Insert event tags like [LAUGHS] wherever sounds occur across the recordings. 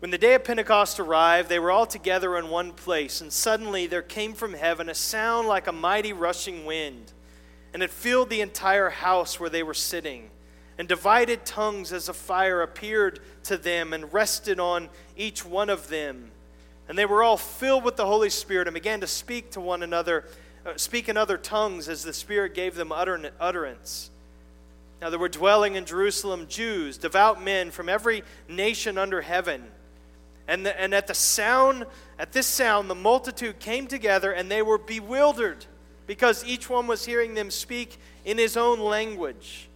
When the day of Pentecost arrived, they were all together in one place, and suddenly there came from heaven a sound like a mighty rushing wind, and it filled the entire house where they were sitting. And divided tongues as a fire appeared to them and rested on each one of them. And they were all filled with the Holy Spirit and began to speak to one another, uh, speak in other tongues as the Spirit gave them utter- utterance. Now there were dwelling in Jerusalem Jews, devout men from every nation under heaven. And, the, and at the sound, at this sound, the multitude came together and they were bewildered because each one was hearing them speak in his own language.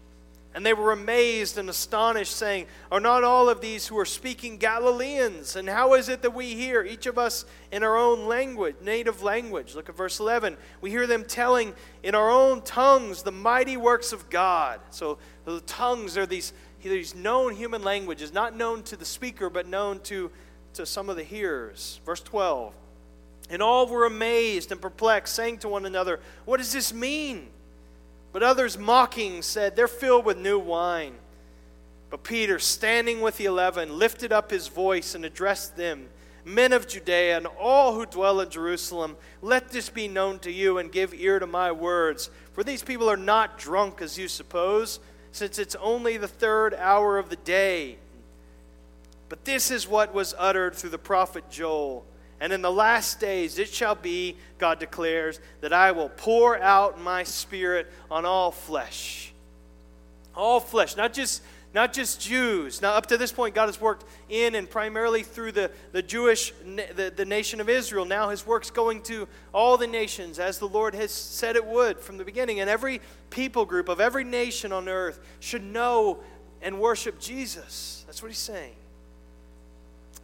And they were amazed and astonished, saying, Are not all of these who are speaking Galileans? And how is it that we hear, each of us in our own language, native language? Look at verse 11. We hear them telling in our own tongues the mighty works of God. So the tongues are these, these known human languages, not known to the speaker, but known to to some of the hearers. Verse 12. And all were amazed and perplexed, saying to one another, What does this mean? But others, mocking, said, They're filled with new wine. But Peter, standing with the eleven, lifted up his voice and addressed them Men of Judea and all who dwell in Jerusalem, let this be known to you and give ear to my words. For these people are not drunk as you suppose, since it's only the third hour of the day. But this is what was uttered through the prophet Joel. And in the last days it shall be, God declares, that I will pour out my spirit on all flesh. All flesh, not just not just Jews. Now, up to this point, God has worked in and primarily through the, the Jewish, the, the nation of Israel. Now his work's going to all the nations, as the Lord has said it would from the beginning. And every people group of every nation on earth should know and worship Jesus. That's what he's saying.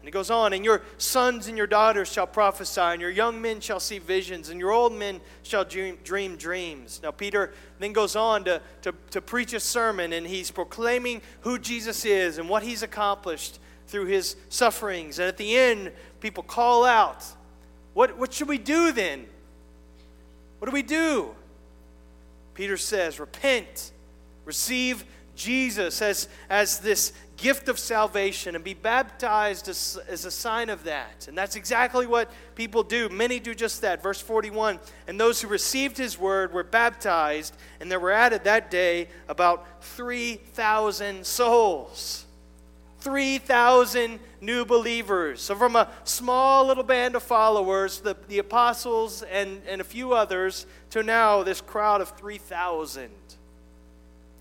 And he goes on, and your sons and your daughters shall prophesy, and your young men shall see visions, and your old men shall dream, dream dreams. Now, Peter then goes on to, to, to preach a sermon, and he's proclaiming who Jesus is and what he's accomplished through his sufferings. And at the end, people call out, What, what should we do then? What do we do? Peter says, Repent, receive Jesus as, as this gift of salvation and be baptized as, as, a sign of that. And that's exactly what people do. Many do just that. Verse 41 And those who received his word were baptized, and there were added that day about 3,000 souls. 3,000 new believers. So, from a small little band of followers, the, the apostles and, and a few others, to now this crowd of 3,000.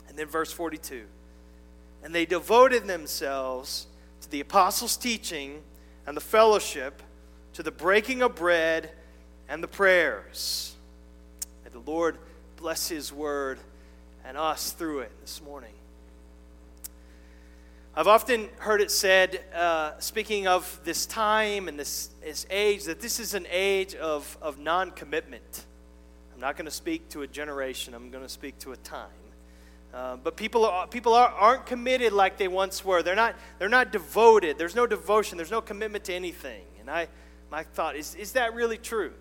And then, verse 42 and they devoted themselves to the apostles' teaching and the fellowship, to the breaking of bread and the prayers. May the Lord bless His word and us through it this morning. I've often heard it said, uh, speaking of this time and this, this age, that this is an age of, of non commitment. I'm not going to speak to a generation, I'm going to speak to a time. Uh, but people, are, people are, aren't committed like they once were. They're not, they're not devoted. There's no devotion. There's no commitment to anything. And I, my thought is, is that really true?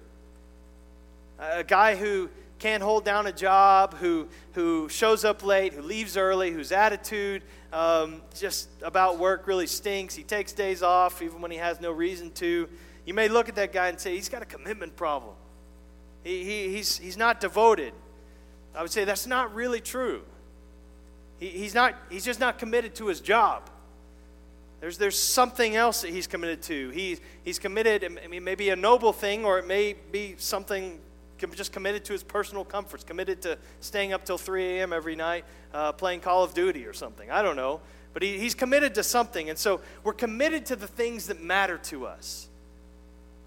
A guy who can't hold down a job, who, who shows up late, who leaves early, whose attitude um, just about work really stinks. He takes days off even when he has no reason to. You may look at that guy and say, he's got a commitment problem. He, he, he's, he's not devoted. I would say that's not really true. He, he's, not, he's just not committed to his job. There's, there's something else that he's committed to. He, he's committed, I mean, maybe a noble thing, or it may be something just committed to his personal comforts, committed to staying up till 3 a.m. every night uh, playing Call of Duty or something. I don't know. But he, he's committed to something. And so we're committed to the things that matter to us.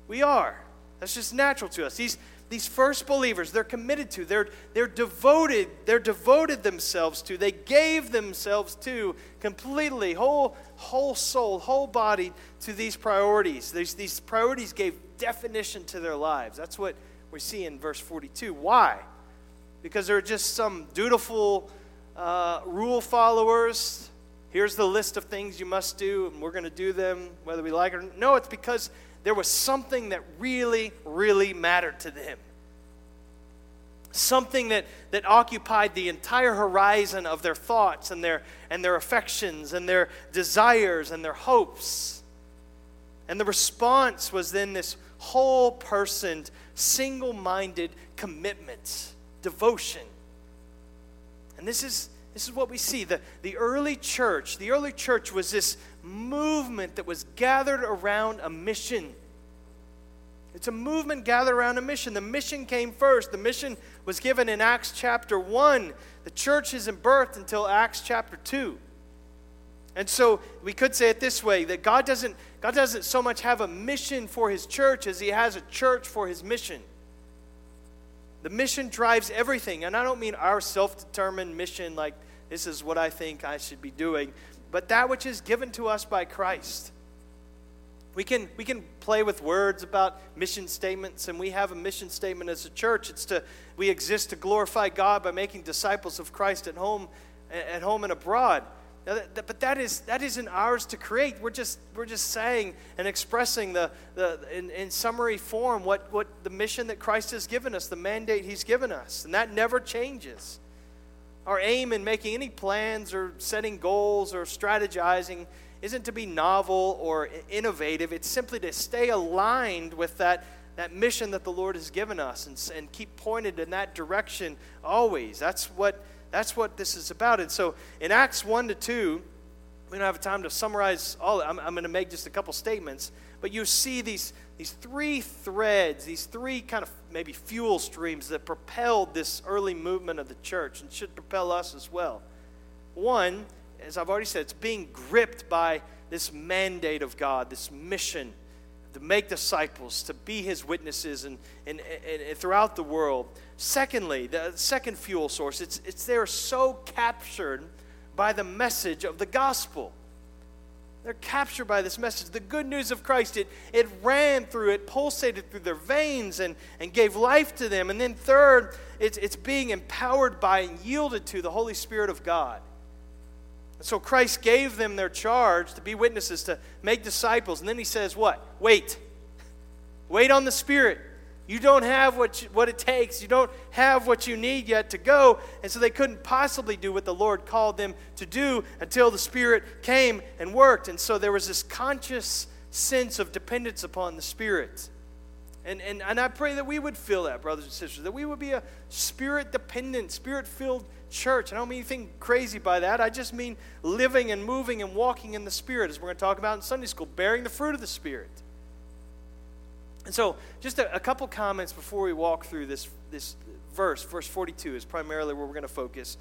We are. That's just natural to us. He's, these first believers, they're committed to, they're, they're devoted, they're devoted themselves to, they gave themselves to completely, whole, whole soul, whole body to these priorities. These, these priorities gave definition to their lives. That's what we see in verse 42. Why? Because they're just some dutiful uh, rule followers. Here's the list of things you must do, and we're going to do them whether we like it or not. No, it's because there was something that really, really mattered to them. Something that, that occupied the entire horizon of their thoughts and their, and their affections and their desires and their hopes. And the response was then this whole person, single minded commitment, devotion. And this is, this is what we see. The, the early church, the early church was this movement that was gathered around a mission. It's a movement gathered around a mission. The mission came first. The mission was given in Acts chapter 1. The church isn't birthed until Acts chapter 2. And so we could say it this way that God doesn't, God doesn't so much have a mission for his church as he has a church for his mission. The mission drives everything. And I don't mean our self determined mission, like this is what I think I should be doing, but that which is given to us by Christ. We can, we can play with words about mission statements, and we have a mission statement as a church. It's to we exist to glorify God by making disciples of Christ at home, at home and abroad. That, but that, is, that isn't ours to create. We're just, we're just saying and expressing the, the, in, in summary form what, what the mission that Christ has given us, the mandate he's given us. And that never changes. Our aim in making any plans or setting goals or strategizing isn't to be novel or innovative. It's simply to stay aligned with that, that mission that the Lord has given us and, and keep pointed in that direction always. That's what that's what this is about. And so in Acts 1 to 2, we don't have time to summarize all. I'm, I'm going to make just a couple statements, but you see these, these three threads, these three kind of maybe fuel streams that propelled this early movement of the church and should propel us as well. One, as I've already said, it's being gripped by this mandate of God, this mission to make disciples, to be his witnesses and, and, and, and, throughout the world. Secondly, the second fuel source, it's, it's they're so captured by the message of the gospel. They're captured by this message. The good news of Christ, it, it ran through, it pulsated through their veins and, and gave life to them. And then, third, it's, it's being empowered by and yielded to the Holy Spirit of God. And so Christ gave them their charge to be witnesses, to make disciples. And then he says, What? Wait. Wait on the Spirit. You don't have what, you, what it takes. You don't have what you need yet to go. And so they couldn't possibly do what the Lord called them to do until the Spirit came and worked. And so there was this conscious sense of dependence upon the Spirit. And, and, and I pray that we would feel that, brothers and sisters, that we would be a spirit dependent, spirit filled church. I don't mean anything crazy by that. I just mean living and moving and walking in the Spirit, as we're going to talk about in Sunday school, bearing the fruit of the Spirit. And so, just a, a couple comments before we walk through this, this verse. Verse 42 is primarily where we're going to focus.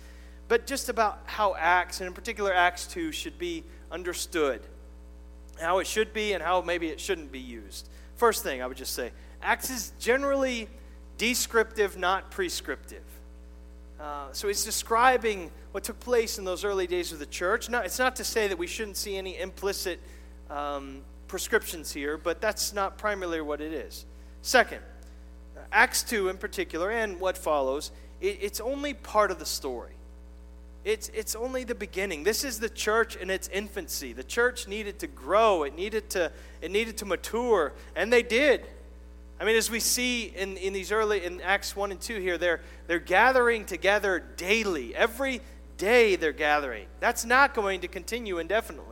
But just about how Acts, and in particular Acts 2, should be understood, how it should be, and how maybe it shouldn't be used. First thing I would just say Acts is generally descriptive, not prescriptive. Uh, so it's describing what took place in those early days of the church. Now, it's not to say that we shouldn't see any implicit um, prescriptions here, but that's not primarily what it is. Second, Acts 2 in particular, and what follows, it, it's only part of the story. It's, it's only the beginning. This is the church in its infancy. The church needed to grow, it needed to, it needed to mature, and they did. I mean, as we see in, in these early, in Acts 1 and 2 here, they're, they're gathering together daily. Every day they're gathering. That's not going to continue indefinitely.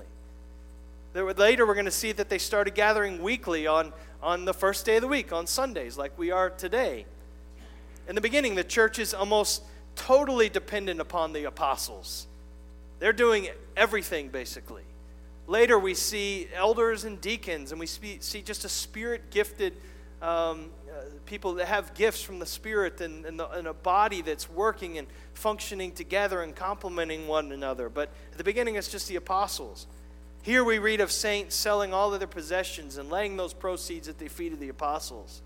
Later, we're going to see that they started gathering weekly on, on the first day of the week, on Sundays, like we are today. In the beginning, the church is almost totally dependent upon the apostles. They're doing everything, basically. Later, we see elders and deacons, and we see just a spirit gifted um, uh, people that have gifts from the Spirit and, and, the, and, a body that's working and functioning together and complementing one another. But at the beginning, it's just the apostles. Here we read of saints selling all of their possessions and laying those proceeds at the feet of the apostles.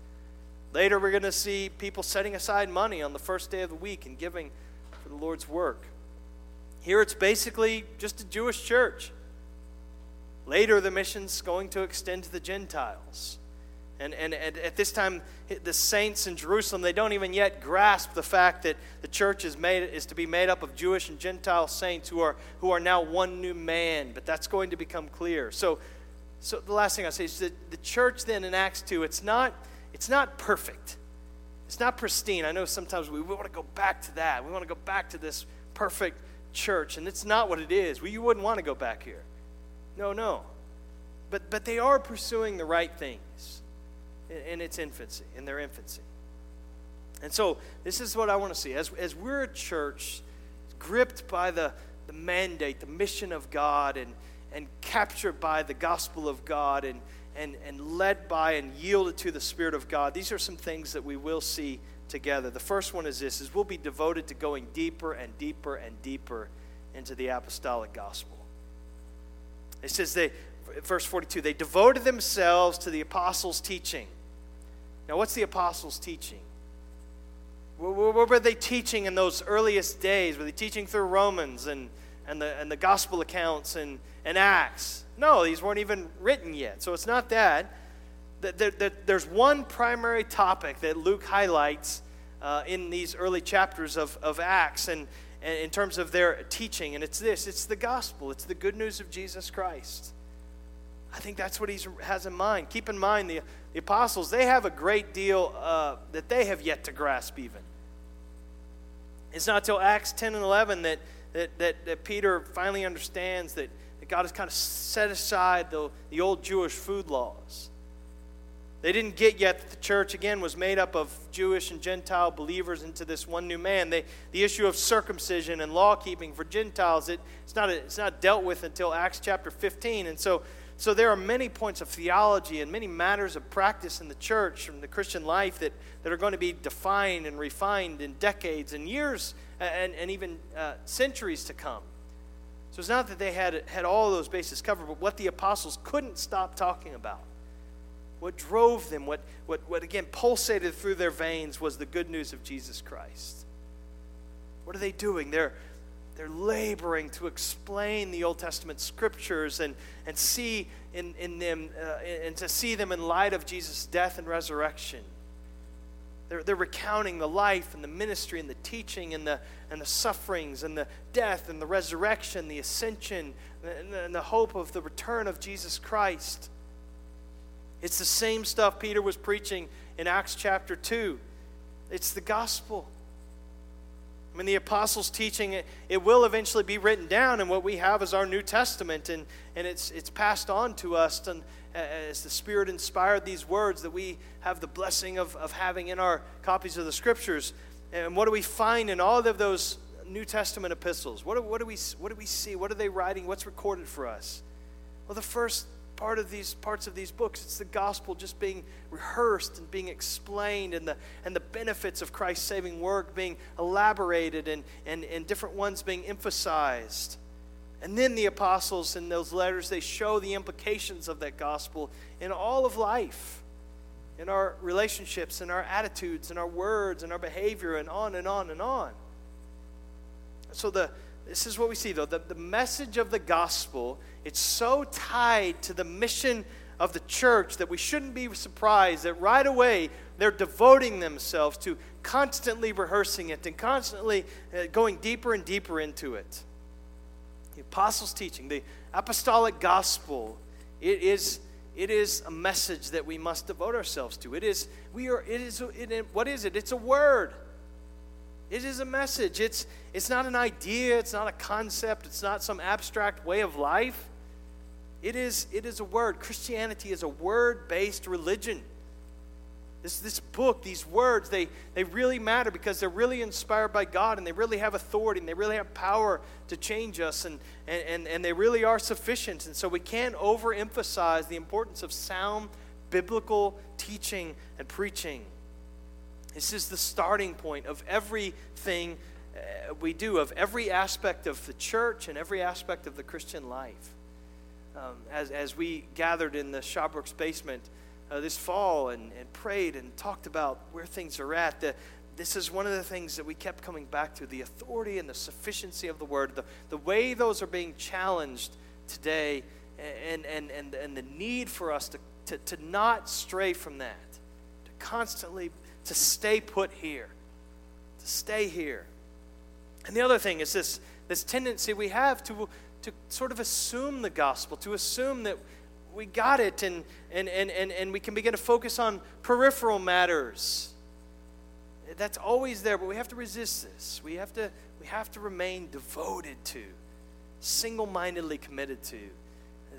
Later, we're going to see people setting aside money on the first day of the week and giving for the Lord's work. Here, it's basically just a Jewish church. Later, the mission's going to extend to the Gentiles. And, and, and, at this time, the saints in Jerusalem, they don't even yet grasp the fact that the church is, made, is to be made up of Jewish and Gentile saints who are, who are now one new man. But that's going to become clear. So, so the last thing I say is that the church then in Acts 2, it's not, it's not perfect. It's not pristine. I know sometimes we, we want to go back to that. We want to go back to this perfect church. And it's not what it is. We, you wouldn't want to go back here. No, no. but, but they are pursuing the right things in, its infancy, in their infancy. And so, this is what I want to see. As, as we're a church gripped by the, the mandate, the mission of God, and, and captured by the gospel of God, and, and, and led by and yielded to the Spirit of God, these are some things that we will see together. The first one is this is we'll be devoted to going deeper and deeper and deeper into the apostolic gospel. It says they verse 42, they devoted themselves to the apostles' teaching. Now, what's the apostles' teaching? What were they teaching in those earliest days? Were they teaching through Romans and, and, the, and the gospel accounts and, and Acts? No, these weren't even written yet. So it's not that. There's one primary topic that Luke highlights uh, in these early chapters of, of Acts and, and in terms of their teaching, and it's this it's the gospel, it's the good news of Jesus Christ. I think that's what he has in mind. Keep in mind, the, the apostles, they have a great deal uh, that they have yet to grasp, even. It's not until Acts 10 and 11 that, that, that, that Peter finally understands that, that God has kind of set aside the, the old Jewish food laws. They didn't get yet that the church, again, was made up of Jewish and Gentile believers into this one new man. They, the issue of circumcision and law keeping for Gentiles, it, it's, not a, it's not dealt with until Acts chapter 15. And so so there are many points of theology and many matters of practice in the church and the Christian life that, that are going to be defined and refined in decades and years and, and even uh, centuries to come. So it's not that they had, had all those bases covered, but what the apostles couldn't stop talking about, what drove them, what, what, what again pulsated through their veins was the good news of Jesus Christ. What are they doing? They're, they're laboring to explain the Old Testament scriptures and, and see in, in them uh, and to see them in light of Jesus' death and resurrection. They're, they're recounting the life and the ministry and the teaching and the, and the sufferings and the death and the resurrection, the ascension and, and the hope of the return of Jesus Christ. It's the same stuff Peter was preaching in Acts chapter 2. It's the gospel. I mean, the apostles' teaching, it, it will eventually be written down, and what we have is our New Testament, and, and it's, it's passed on to us and, uh, as the Spirit inspired these words that we have the blessing of, of having in our copies of the Scriptures. And what do we find in all of those New Testament epistles? What do, what do, we, what do we see? What are they writing? What's recorded for us? Well, the first part of these parts of these books. It's the gospel just being rehearsed and being explained, and the, and the benefits of Christ's saving work being elaborated, and, and, and different ones being emphasized. And then the apostles in those letters, they show the implications of that gospel in all of life, in our relationships, in our attitudes, in our words, in our behavior, and on and on and on. So the this is what we see though. The, the message of the gospel it's so tied to the mission of the church that we shouldn't be surprised that right away they're devoting themselves to constantly rehearsing it and constantly uh, going deeper and deeper into it. The apostles teaching the apostolic gospel it is it is a message that we must devote ourselves to. It is we are it is it, what is it? It's a word it is a message. It's, it's not an idea, it's not a concept, it's not some abstract way of life. It is, it is a word. Christianity is a word based religion. This, this book, these words, they, they really matter because they're really inspired by God and they really have authority and they really have power to change us and, and, and, and they really are sufficient. And so we can't overemphasize the importance of sound biblical teaching and preaching. This is the starting point of everything uh, we do, of every aspect of the church and every aspect of the Christian life. Um, as, as we gathered in the Shawbrooks basement uh, this fall and, and prayed and talked about where things are at, the, this is one of the things that we kept coming back to the authority and the sufficiency of the word, the, the way those are being challenged today, and, and, and, and the need for us to, to, to not stray from that, to constantly to stay put here, to stay here. And the other thing is this, this tendency we have to, to sort of assume the gospel, to assume that we got it and, and, and, and, and we can begin to focus on peripheral matters. That's always there, but we have to resist this. We have to, we have to remain devoted to, single mindedly committed to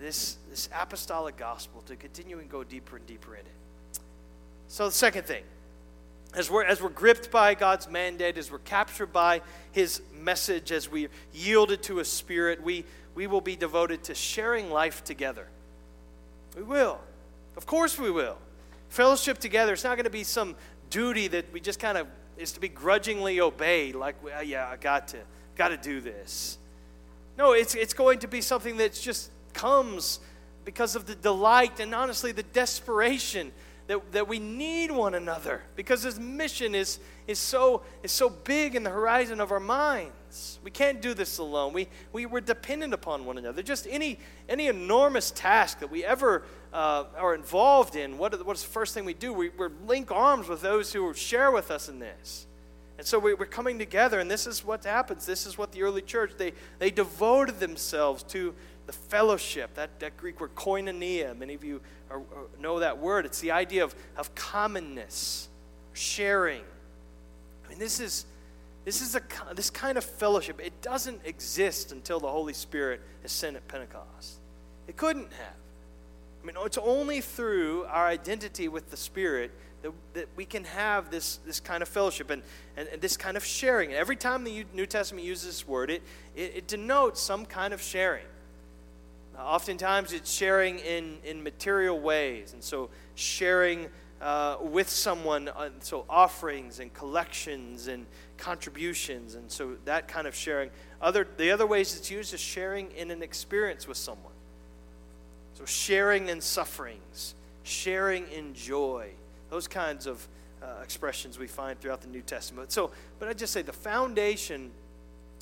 this, this apostolic gospel to continue and go deeper and deeper in it. So, the second thing, as we're, as we're gripped by God's mandate, as we're captured by His message, as we yielded to His Spirit, we, we will be devoted to sharing life together. We will. Of course, we will. Fellowship together, it's not going to be some duty that we just kind of is to be grudgingly obeyed, like, yeah, I got to, got to do this. No, it's, it's going to be something that just comes because of the delight and honestly the desperation that, that we need one another because this mission is, is, so, is so big in the horizon of our minds. We can't do this alone. We, we, we're dependent upon one another. Just any, any enormous task that we ever uh, are involved in, what, what's the first thing we do? We, we link arms with those who share with us in this. And so we, we're coming together, and this is what happens. This is what the early church, they, they devoted themselves to the fellowship, that, that Greek word koinonia. Many of you are, know that word. It's the idea of, of commonness, sharing. I mean, this is, this is a, this kind of fellowship. It doesn't exist until the Holy Spirit is sent at Pentecost. It couldn't have. I mean, it's only through our identity with the Spirit that, that we can have this, this kind of fellowship and, and, and this kind of sharing. Every time the New Testament uses this word, it, it, it denotes some kind of sharing. Oftentimes it's sharing in, in material ways. And so sharing uh, with someone, uh, so offerings and collections and contributions. And so that kind of sharing. Other, the other ways it's used is sharing in an experience with someone. So sharing in sufferings, sharing in joy, those kinds of uh, expressions we find throughout the New Testament. So, but I just say the foundation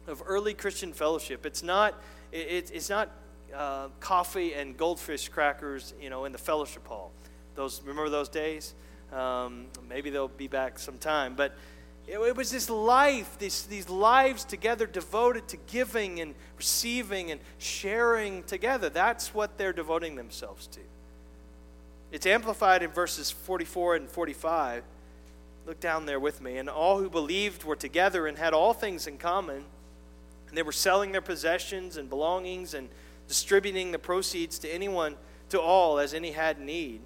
of early Christian fellowship. It's not. It, it's not uh, coffee and goldfish crackers, you know, in the fellowship hall. Those remember those days? Um, maybe they'll be back sometime. But it, it was this life, this, these lives together devoted to giving and receiving and sharing together. That's what they're devoting themselves to. It's amplified in verses 44 and 45. Look down there with me. And all who believed were together and had all things in common. And they were selling their possessions and belongings and distributing the proceeds to anyone, to all, as any had need.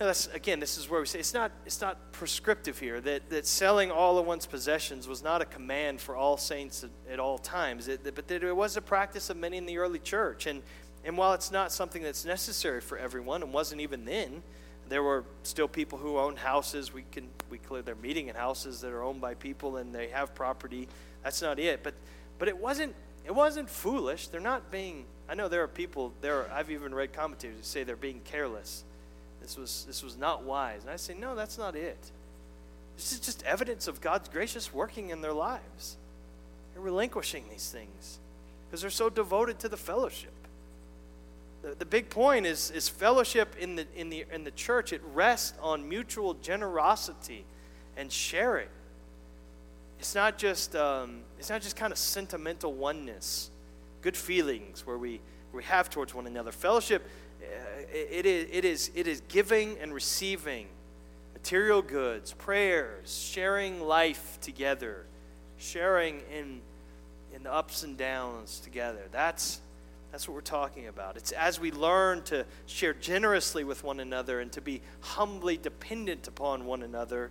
Now that's, again, this is where we say it's not, it's not prescriptive here, that, that selling all of one's possessions was not a command for all saints at, at all times, it, but that it was a practice of many in the early church. And, and while it's not something that's necessary for everyone, and wasn't even then, there were still people who owned houses. We can we clear they're meeting in houses that are owned by people and they have property. That's not it. But but it wasn't it wasn't foolish. They're not being, I know there are people, there are, I've even read commentators who say they're being careless. This was, this was not wise. And I say, no, that's not it. This is just evidence of God's gracious working in their lives. They're relinquishing these things because they're so devoted to the fellowship. The, the big point is, is fellowship in the, in, the, in the church. It rests on mutual generosity and sharing. It's not just, um, it's not just kind of sentimental oneness, good feelings where we, we have towards one another. Fellowship, uh, it, is, it, is, it is giving and receiving material goods, prayers, sharing life together, sharing in, in the ups and downs together. That's, that's what we're talking about. It's as we learn to share generously with one another and to be humbly dependent upon one another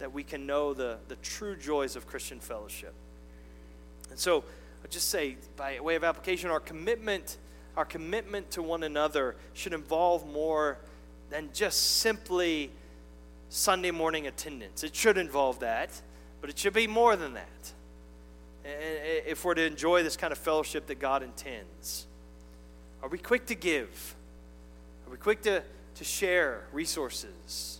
that we can know the, the true joys of Christian fellowship. And so, I'll just say, by way of application, our commitment, our commitment to one another should involve more than just simply Sunday morning attendance. It should involve that, but it should be more than that. If we're to enjoy this kind of fellowship that God intends, are we quick to give? Are we quick to, to share resources?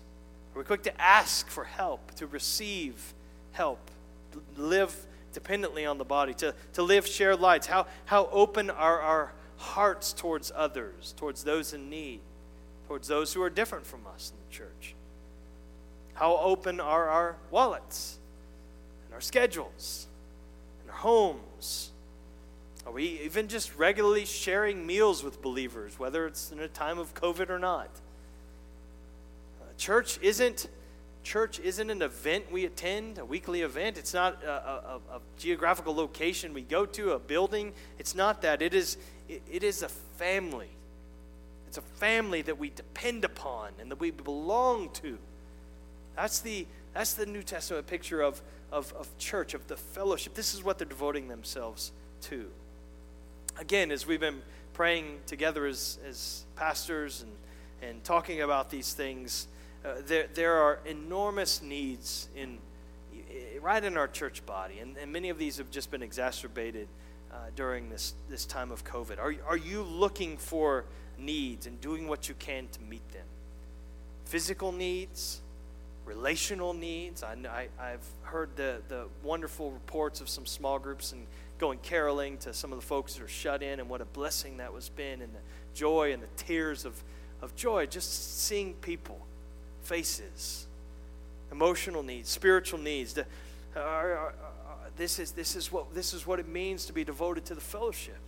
Are we quick to ask for help, to receive help, to live dependently on the body, to, to live shared lives? How, how open are our hearts towards others, towards those in need, towards those who are different from us in the church? How open are our wallets and our schedules and our homes? Are we even just regularly sharing meals with believers, whether it's in a time of COVID or not? Church isn't church isn't an event we attend, a weekly event. It's not a, a, a geographical location we go to, a building. It's not that. It is, it, it is a family. It's a family that we depend upon and that we belong to. That's the, that's the New Testament picture of, of, of church, of the fellowship. This is what they're devoting themselves to. Again, as we've been praying together as, as pastors and, and talking about these things, uh, there, there are enormous needs in, right in our church body, and, and many of these have just been exacerbated uh, during this, this time of COVID. Are, are you looking for needs and doing what you can to meet them? Physical needs, relational needs. I, I, have heard the, the wonderful reports of some small groups and going caroling to some of the folks that are shut in, and what a blessing that was been, and the joy and the tears of, of joy, just seeing people faces, emotional needs, spiritual needs. The, this, is, this, is what, this is what it means to be devoted to the fellowship.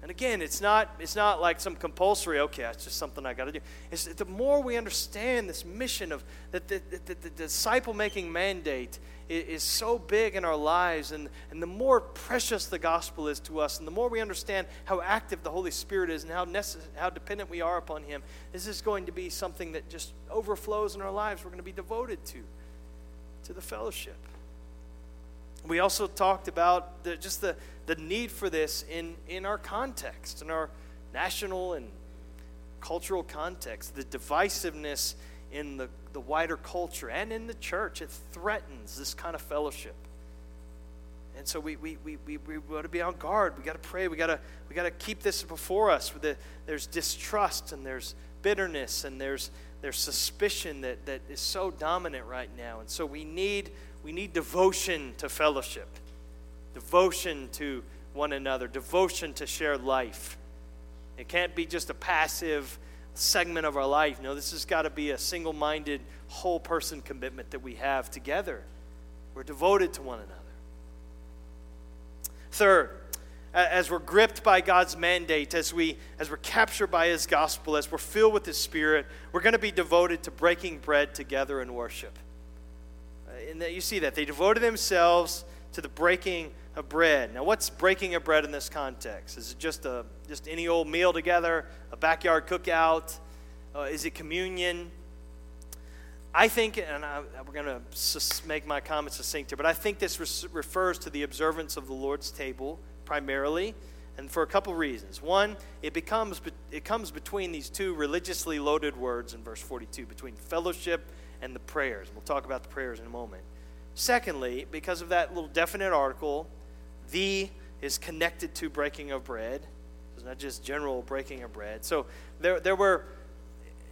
And again, it's not, it's not like some compulsory, okay, it's just something I got to do. It's, the more we understand this mission of that the, the, the, the disciple making mandate is, so big in our lives, and, and the more precious the gospel is to us, and the more we understand how active the Holy Spirit is and how, necess- how dependent we are upon Him, this is going to be something that just overflows in our lives. We're going to be devoted to, to the fellowship. We also talked about the, just the, the need for this in, in our context, in our national and cultural context, the divisiveness in the, the wider culture and in the church. It threatens this kind of fellowship. And so we, we, we, we, we got to be on guard. We got to pray. We got to we got to keep this before us. There's distrust and there's bitterness and there's there's suspicion that, that is so dominant right now. And so we need we need devotion to fellowship, devotion to one another, devotion to shared life. It can't be just a passive segment of our life. No, this has got to be a single minded, whole person commitment that we have together. We're devoted to one another. Third, as we're gripped by God's mandate, as, we, as we're captured by His gospel, as we're filled with His Spirit, we're going to be devoted to breaking bread together in worship. Uh, and you see that. They devoted themselves to the breaking of bread. Now, what's breaking of bread in this context? Is it just a just any old meal together, a backyard cookout? Uh, is it communion? I think, and I, we're going to sus- make my comments succinct here, but I think this refers to the observance of the Lord's table primarily, and for a couple reasons. One, it becomes it comes between these two religiously loaded words in verse 42, between fellowship and the prayers. We'll talk about the prayers in a moment. Secondly, because of that little definite article, the is connected to breaking of bread. It's not just general breaking of bread. So there, there were,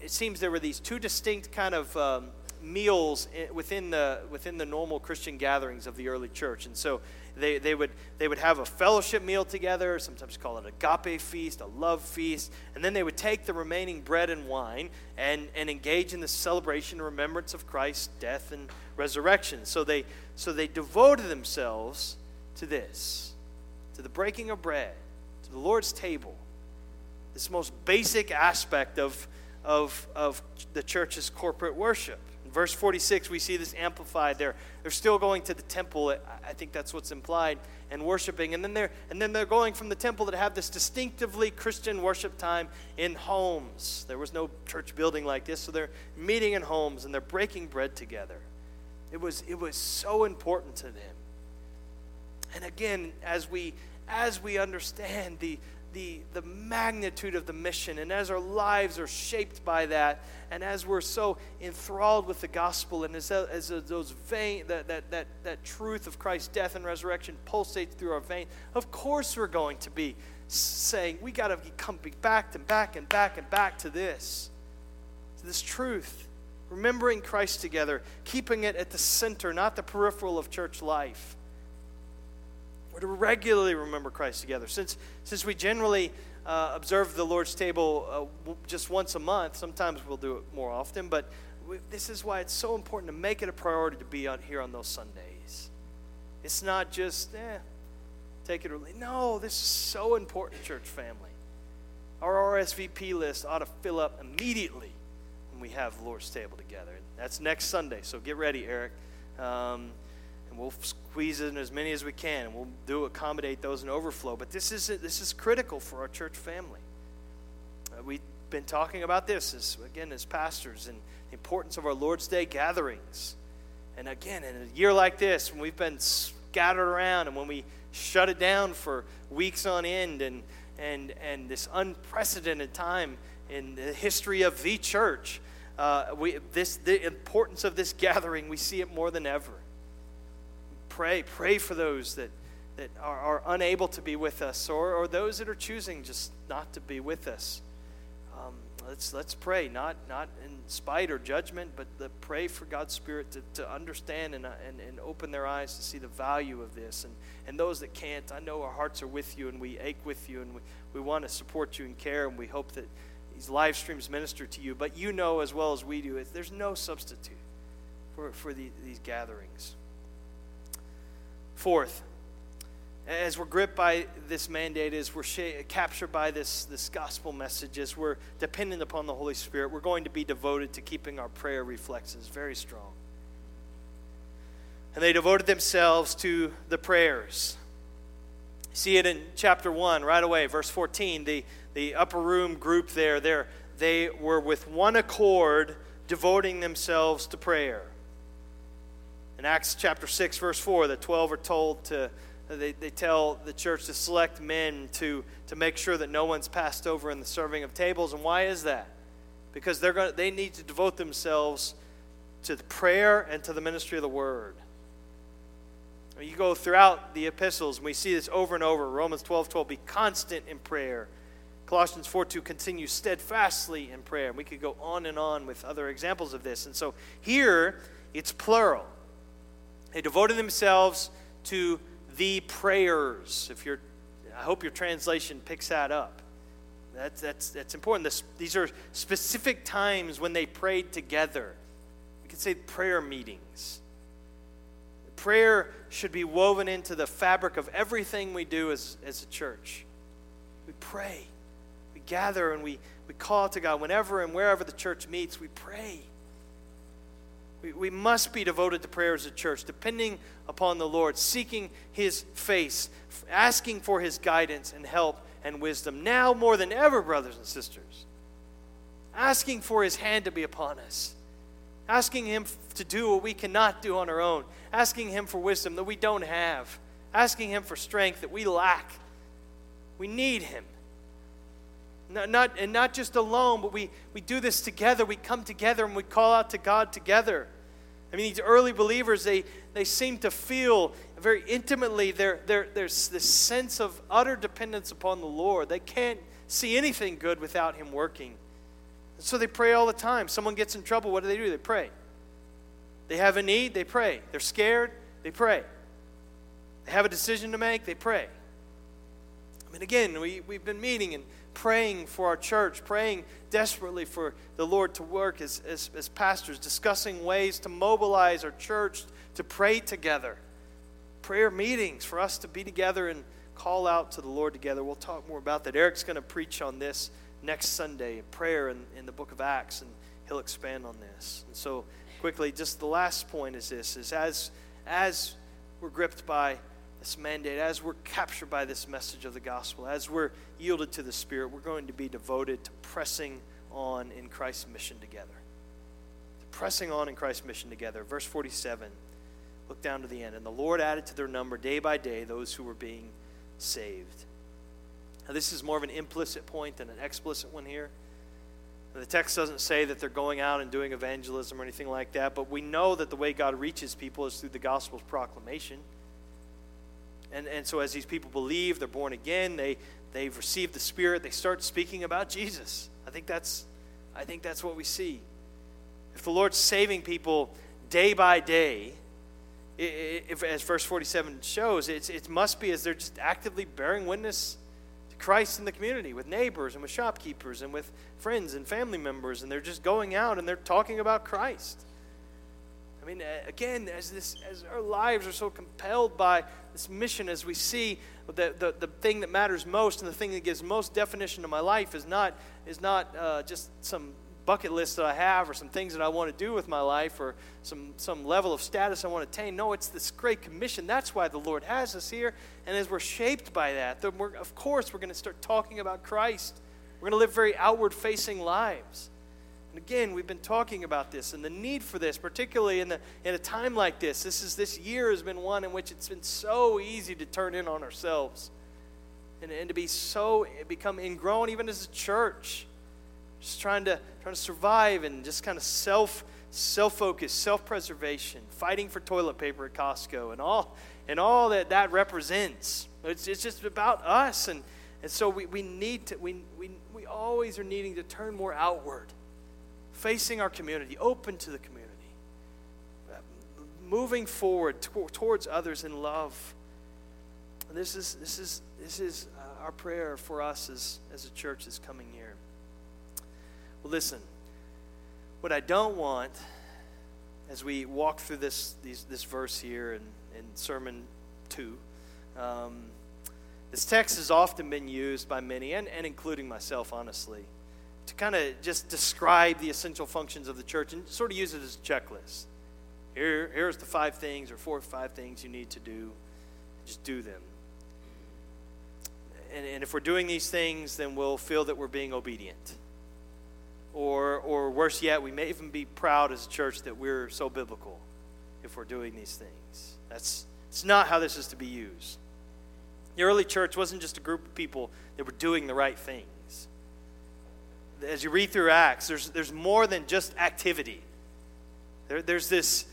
it seems there were these two distinct kind of um, meals within the, within the normal Christian gatherings of the early church. And so they, they, would, they would have a fellowship meal together, sometimes call it agape feast, a love feast, and then they would take the remaining bread and wine and, and engage in the celebration and remembrance of Christ's death and resurrection. So they, so they devoted themselves to this, to the breaking of bread, to the Lord's table, this most basic aspect of, of, of the church's corporate worship. In verse 46, we see this amplified. They're, they're still going to the temple. I think that's what's implied, and worshiping. And then, they're, and then they're going from the temple to have this distinctively Christian worship time in homes. There was no church building like this, so they're meeting in homes and they're breaking bread together. It was, it was so important to them. And again, as we as we understand the the, the magnitude of the mission, and as our lives are shaped by that, and as we're so enthralled with the gospel, and as, as those vein, that, that, that, that truth of Christ's death and resurrection pulsates through our veins, of course we're going to be saying, we got to come back and back and back and back to this, to this truth. Remembering Christ together, keeping it at the center, not the peripheral of church life. Regularly remember Christ together. Since, since we generally uh, observe the Lord's table uh, just once a month, sometimes we'll do it more often, but we, this is why it's so important to make it a priority to be out here on those Sundays. It's not just, eh, take it or leave. No, this is so important, church family. Our RSVP list ought to fill up immediately when we have Lord's table together. That's next Sunday, so get ready, Eric. Um, and we'll squeeze in as many as we can, and we'll do accommodate those in overflow. But this is this is critical for our church family. Uh, we've been talking about this as again as pastors and the importance of our Lord's Day gatherings. And again, in a year like this, when we've been scattered around and when we shut it down for weeks on end and and and this unprecedented time in the history of the church, uh, we this the importance of this gathering we see it more than ever. Pray, pray for those that that are, are unable to be with us, or or those that are choosing just not to be with us. Um, let's let's pray, not not in spite or judgment, but the, pray for God's Spirit to, to understand and, uh, and and open their eyes to see the value of this. And and those that can't, I know our hearts are with you, and we ache with you, and we, we want to support you and care, and we hope that these live streams minister to you. But you know as well as we do, there's no substitute for for the, these gatherings. Fourth, as we're gripped by this mandate, as we're captured by this, this gospel message, as we're dependent upon the Holy Spirit, we're going to be devoted to keeping our prayer reflexes very strong. And they devoted themselves to the prayers. See it in chapter 1 right away, verse 14. The, the upper room group there, they were with one accord devoting themselves to prayer. In Acts chapter 6, verse 4, the 12 are told to they, they tell the church to select men to, to make sure that no one's passed over in the serving of tables. And why is that? Because they're gonna they need to devote themselves to the prayer and to the ministry of the word. You go throughout the epistles, and we see this over and over. Romans 12 12, be constant in prayer. Colossians 4 2, continue steadfastly in prayer. And we could go on and on with other examples of this. And so here, it's plural. They devoted themselves to the prayers. If you're, I hope your translation picks that up. That's, that's, that's important. This, these are specific times when they prayed together. We could say prayer meetings. Prayer should be woven into the fabric of everything we do as, as a church. We pray. We gather and we, we call to God. Whenever and wherever the church meets, we pray. We, we must be devoted to prayer as a church, depending upon the Lord, seeking His face, asking for His guidance and help and wisdom. Now more than ever, brothers and sisters, asking for His hand to be upon us, asking Him to do what we cannot do on our own, asking Him for wisdom that we don't have, asking Him for strength that we lack. We need Him. Not, not, and not just alone, but we, we do this together. We come together and we call out to God together. I mean, these early believers, they, they seem to feel very intimately their, their, there's this sense of utter dependence upon the Lord. They can't see anything good without Him working. so they pray all the time. Someone gets in trouble, what do they do? They pray. They have a need, they pray. They're scared, they pray. They have a decision to make, they pray. I mean, again, we, we've been meeting and praying for our church, praying desperately for the Lord to work as, as, as pastors, discussing ways to mobilize our church to pray together. Prayer meetings for us to be together and call out to the Lord together. We'll talk more about that. Eric's going to preach on this next Sunday, prayer in, in the book of Acts, and he'll expand on this. And so, quickly, just the last point is this: is as as we're gripped by this mandate, as we're captured by this message of the gospel, as we're yielded to the Spirit, we're going to be devoted to pressing on in Christ's mission together. To pressing on in Christ's mission together. Verse 47, look down to the end. And the Lord added to their number day by day those who were being saved. Now, this is more of an implicit point than an explicit one here. The text doesn't say that they're going out and doing evangelism or anything like that, but we know that the way God reaches people is through the gospel's proclamation. And, and so as these people believe, they're born again, they, they've received the Spirit, they start speaking about Jesus. I think that's, I think that's what we see. If the Lord's saving people day by day, if, as verse 47 shows, it's, it must be as they're just actively bearing witness to Christ in the community with neighbors and with shopkeepers and with friends and family members, and they're just going out and they're talking about Christ. I mean, again, as, this, as our lives are so compelled by this mission, as we see the, the, the thing that matters most and the thing that gives most definition to my life is not, is not uh, just some bucket list that I have or some things that I want to do with my life or some, some level of status I want to attain. No, it's this great commission. That's why the Lord has us here. And as we're shaped by that, then of course, we're going to start talking about Christ. We're going to live very outward facing lives. And again, we've been talking about this and the need for this, particularly in, the, in a time like this. This, is, this year has been one in which it's been so easy to turn in on ourselves and, and to be so, become ingrown even as a church just trying to trying to survive and just kind of self self focus, self preservation, fighting for toilet paper at Costco, and all and all that that represents. It's, it's just about us, and and so we, we need to we, we we always are needing to turn more outward, facing our community, open to the community, moving forward to, towards others in love. And this is this is this is uh, our prayer for us as as a church this coming year. Well, listen, what I don't want as we walk through this, these, this verse here in, in Sermon 2, um, this text has often been used by many, and, and including myself, honestly, to kind of just describe the essential functions of the church and sort of use it as a checklist. Here, here's the five things or four or five things you need to do. Just do them. And, and if we're doing these things, then we'll feel that we're being obedient. Or, or worse yet, we may even be proud as a church that we're so biblical if we're doing these things. That's it's not how this is to be used. The early church wasn't just a group of people that were doing the right things. As you read through Acts, there's, there's more than just activity. There, there's this,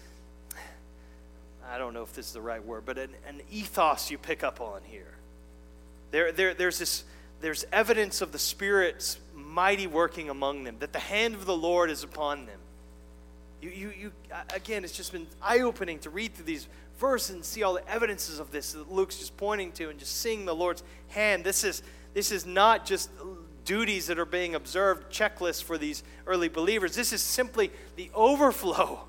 I don't know if this is the right word, but an, an ethos you pick up on here. There, there, there's, this, there's evidence of the Spirit's mighty working among them, that the hand of the Lord is upon them. You, you, you, again, it's just been eye opening to read through these verses and see all the evidences of this that Luke's just pointing to and just seeing the Lord's hand. This is, this is not just duties that are being observed, checklists for these early believers. This is simply the overflow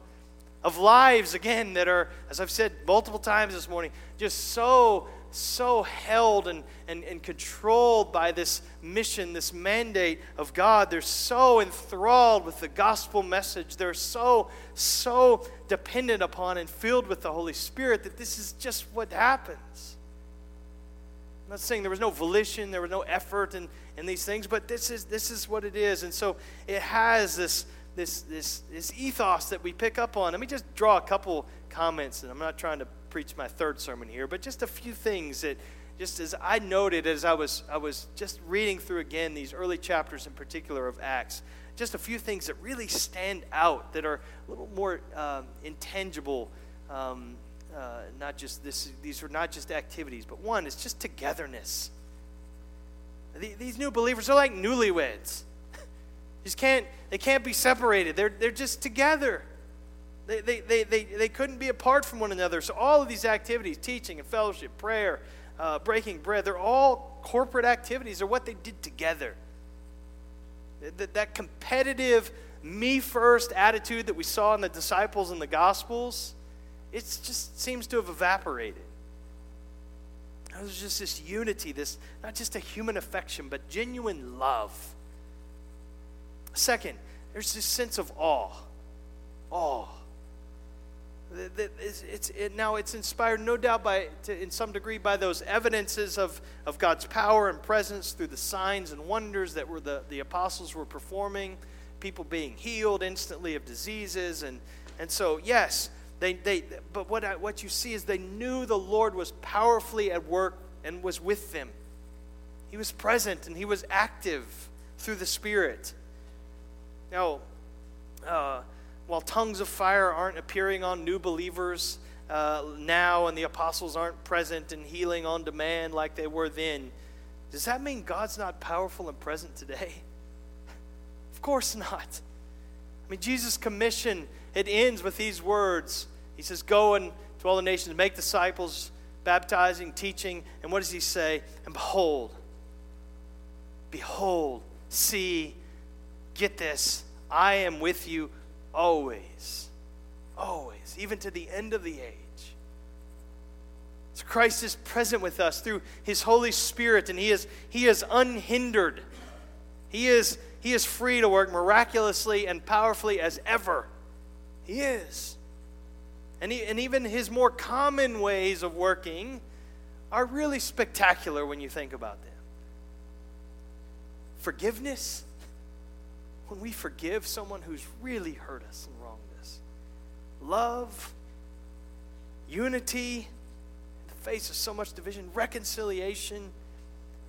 of lives, again, that are, as I've said multiple times this morning, just so so held and, and, and controlled by this mission, this mandate of God. They're so enthralled with the gospel message. They're so, so dependent upon and filled with the Holy Spirit that this is just what happens. I'm not saying there was no volition, there was no effort in, in these things, but this is, this is what it is. And so it has this, this, this, this ethos that we pick up on. Let me just draw a couple comments, and I'm not trying to preach my third sermon here, but just a few things that just as I noted as I was I was just reading through again these early chapters in particular of Acts, just a few things that really stand out that are a little more um, intangible. Um, uh, not just this; these are not just activities, but one is just togetherness. The, these new believers are like newlyweds. [LAUGHS] just can't they can't be separated. They're they're just together. They, they, they, they, they couldn't be apart from one another. So, all of these activities teaching and fellowship, prayer, uh, breaking bread they're all corporate activities. They're what they did together. That, that competitive, me first attitude that we saw in the disciples in the Gospels, it just seems to have evaporated. There's just this unity, this not just a human affection, but genuine love. Second, there's this sense of awe. Awe. It's, it's, it, now it's inspired no doubt by to, in some degree by those evidences of, of god's power and presence through the signs and wonders that were the, the apostles were performing people being healed instantly of diseases and, and so yes they, they but what, I, what you see is they knew the lord was powerfully at work and was with them he was present and he was active through the spirit now uh, while tongues of fire aren't appearing on new believers uh, now and the apostles aren't present and healing on demand like they were then, does that mean God's not powerful and present today? [LAUGHS] Of course not. I mean, Jesus' commission, it ends with these words. He says, Go and to all the nations, make disciples, baptizing, teaching. And what does he say? And behold, behold, see, get this, I am with you Always. Always. Even to the end of the age. So Christ is present with us through his Holy Spirit, and he is, he is unhindered. He is, He is free to work miraculously and powerfully as ever. He is. And, he, and even his more common ways of working are really spectacular when you think about them. Forgiveness, when we forgive someone who's really hurt us and wronged us. Love, unity, in the face of so much division, reconciliation,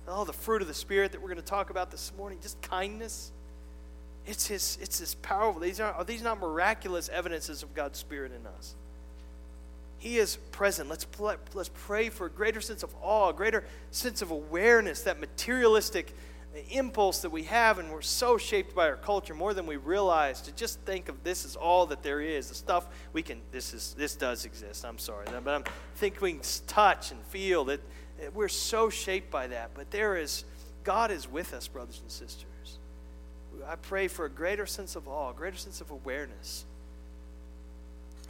all the fruit of the Spirit that we're going to talk about this morning, just kindness. It's his, it's his powerful. These are, are these not miraculous evidences of God's Spirit in us? He is present. Let's, let's pray for a greater sense of awe, a greater sense of awareness, that materialistic impulse that we have, and we're so shaped by our culture more than we realize to just think of this as all that there is. The stuff we can, this is this does exist. I'm sorry, but I'm think we can touch and feel that we're so shaped by that. But there is, God is with us, brothers and sisters. I pray for a greater sense of awe, a greater sense of awareness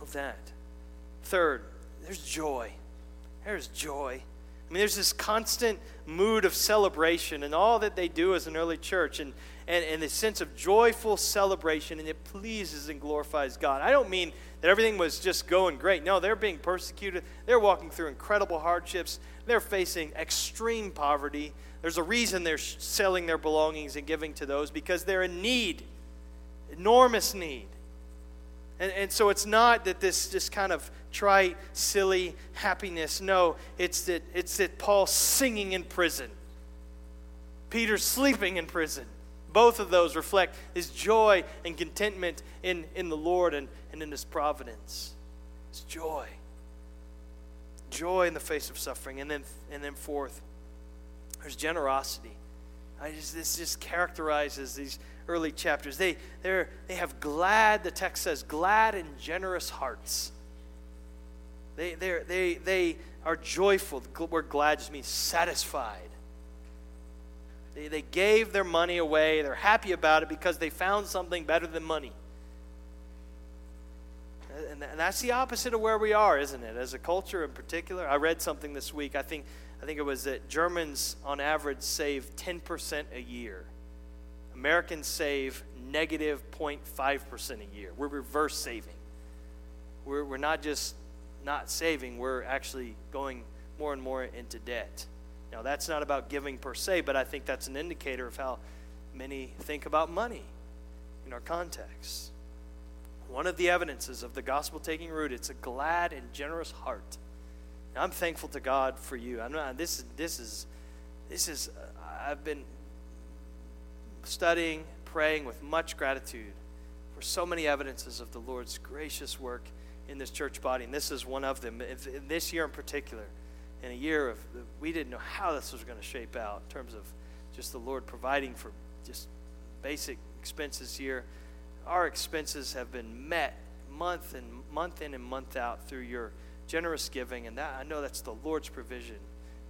of that. Third, there's joy. There's joy. I mean, there's this constant mood of celebration and all that they do as an early church and, and, and sense of joyful celebration, and it pleases and glorifies God. I don't mean that everything was just going great. No, they're being persecuted. They're walking through incredible hardships. They're facing extreme poverty. There's a reason they're selling their belongings and giving to those because they're in need, enormous need. And, and so it's not that this just kind of trite, silly happiness. No, it's that, it's that Paul's singing in prison, Peter's sleeping in prison. Both of those reflect his joy and contentment in, in the Lord and, and in his providence. It's joy. Joy in the face of suffering. And then, and then fourth, there's generosity. I just, this just characterizes these early chapters. They, they they have glad, the text says, glad and generous hearts. They, they, they they are joyful. The word glad just means satisfied. They, they gave their money away. They're happy about it because they found something better than money. And that's the opposite of where we are, isn't it? As a culture in particular. I read something this week. I think, I think it was that Germans, on average, save 10% a year. Americans save negative 0.5% a year. We're reverse saving. We're, we're not just not saving, we're actually going more and more into debt. Now, that's not about giving per se, but I think that's an indicator of how many think about money in our context. One of the evidences of the gospel taking root, it's a glad and generous heart. I'm thankful to God for you. I'm not, this, is this is, this is, uh, I've been studying, praying with much gratitude for so many evidences of the Lord's gracious work in this church body, and this is one of them. In this year in particular, in a year of we didn't know how this was going to shape out in terms of just the Lord providing for just basic expenses here. Our expenses have been met month and month in and month out through your generous giving, and that I know that's the Lord's provision.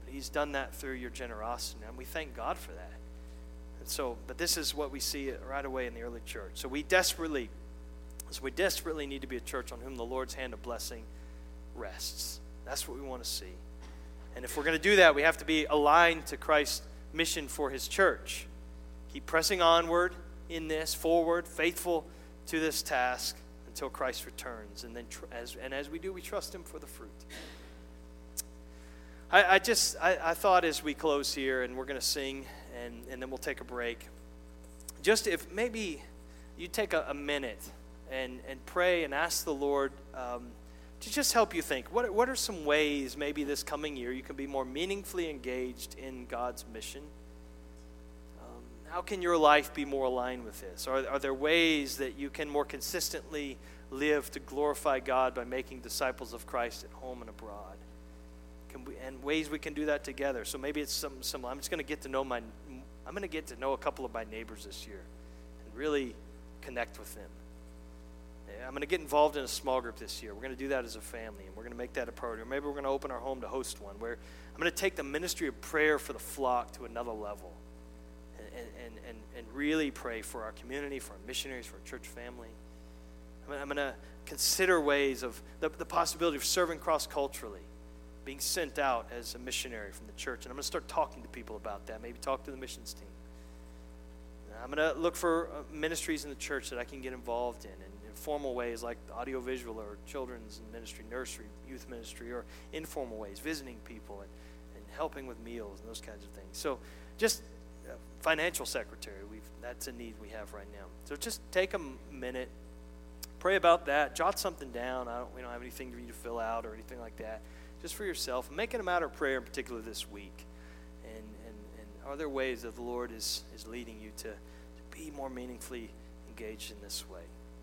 But He's done that through your generosity, and we thank God for that. So, but this is what we see right away in the early church. So we desperately, so we desperately need to be a church on whom the Lord's hand of blessing rests. That's what we want to see. And if we're going to do that, we have to be aligned to Christ's mission for his church. Keep pressing onward in this, forward, faithful to this task until Christ returns. And then, tr- as, and as we do, we trust him for the fruit. I, I just, I, I thought as we close here, and we're going to sing and, and then we'll take a break. Just if maybe you take a, a minute and, and pray and ask the Lord um, to just help you think what, what are some ways maybe this coming year you can be more meaningfully engaged in God's mission? Um, how can your life be more aligned with this? Are, are there ways that you can more consistently live to glorify God by making disciples of Christ at home and abroad? Can we, and ways we can do that together. So maybe it's something similar. I'm just going to get to know my, I'm going to get to know a couple of my neighbors this year and really connect with them. I'm going to get involved in a small group this year. We're going to do that as a family, and we're going to make that a priority. Or maybe we're going to open our home to host one where I'm going to take the ministry of prayer for the flock to another level and, and, and, and really pray for our community, for our missionaries, for our church family. I'm going to consider ways of the, the possibility of serving cross culturally being sent out as a missionary from the church. And I'm going to start talking to people about that. Maybe talk to the missions team. I'm going to look for uh, ministries in the church that I can get involved in, in, formal ways like audiovisual or children's ministry, nursery, youth ministry, or informal ways, visiting people and, and helping with meals and those kinds of things. So just uh, financial secretary, we've, that's a need we have right now. So just take a minute, pray about that, jot something down. I don't, we don't have anything for you to fill out or anything like that. Just for yourself. Make it a matter of prayer in particular this week. And, and, and are there ways that the Lord is, is leading you to, to be more meaningfully engaged in this way?